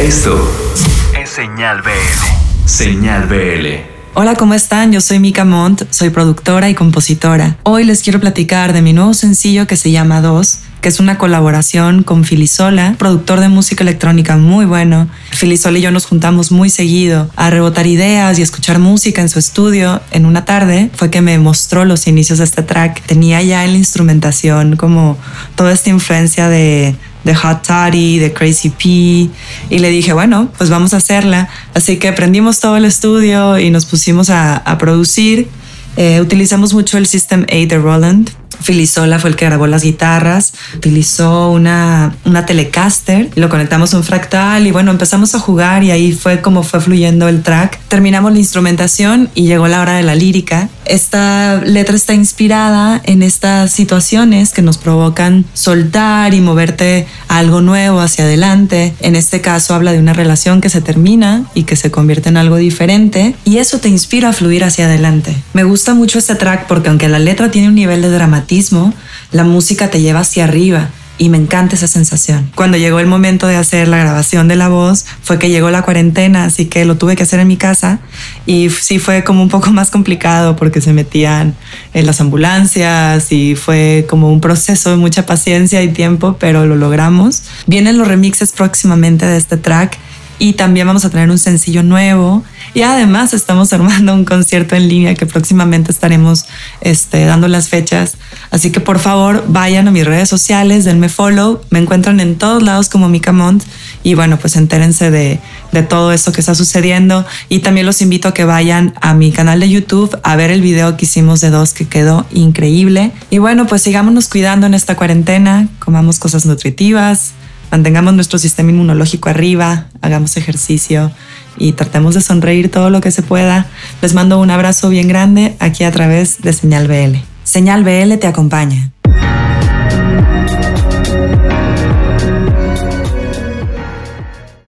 Esto es Señal BL. Señal BL. Hola, ¿cómo están? Yo soy Mika Montt, soy productora y compositora. Hoy les quiero platicar de mi nuevo sencillo que se llama Dos, que es una colaboración con Filisola, productor de música electrónica muy bueno. Filisola y yo nos juntamos muy seguido a rebotar ideas y escuchar música en su estudio. En una tarde fue que me mostró los inicios de este track. Tenía ya en la instrumentación como toda esta influencia de de Hot Toddy, de Crazy P, y le dije, bueno, pues vamos a hacerla. Así que prendimos todo el estudio y nos pusimos a, a producir. Eh, utilizamos mucho el System 8 de Roland Filisola fue el que grabó las guitarras, utilizó una, una Telecaster, lo conectamos a un fractal y bueno, empezamos a jugar y ahí fue como fue fluyendo el track. Terminamos la instrumentación y llegó la hora de la lírica. Esta letra está inspirada en estas situaciones que nos provocan soltar y moverte algo nuevo hacia adelante. En este caso habla de una relación que se termina y que se convierte en algo diferente y eso te inspira a fluir hacia adelante. Me gusta mucho este track porque aunque la letra tiene un nivel de la música te lleva hacia arriba y me encanta esa sensación. Cuando llegó el momento de hacer la grabación de la voz, fue que llegó la cuarentena, así que lo tuve que hacer en mi casa y sí fue como un poco más complicado porque se metían en las ambulancias y fue como un proceso de mucha paciencia y tiempo, pero lo logramos. Vienen los remixes próximamente de este track y también vamos a tener un sencillo nuevo. Y además estamos armando un concierto en línea que próximamente estaremos este, dando las fechas. Así que por favor vayan a mis redes sociales, denme follow, me encuentran en todos lados como Mika Mont y bueno, pues entérense de, de todo esto que está sucediendo. Y también los invito a que vayan a mi canal de YouTube a ver el video que hicimos de dos que quedó increíble. Y bueno, pues sigámonos cuidando en esta cuarentena, comamos cosas nutritivas, mantengamos nuestro sistema inmunológico arriba, hagamos ejercicio y tratemos de sonreír todo lo que se pueda. Les mando un abrazo bien grande aquí a través de Señal BL. Señal BL te acompaña.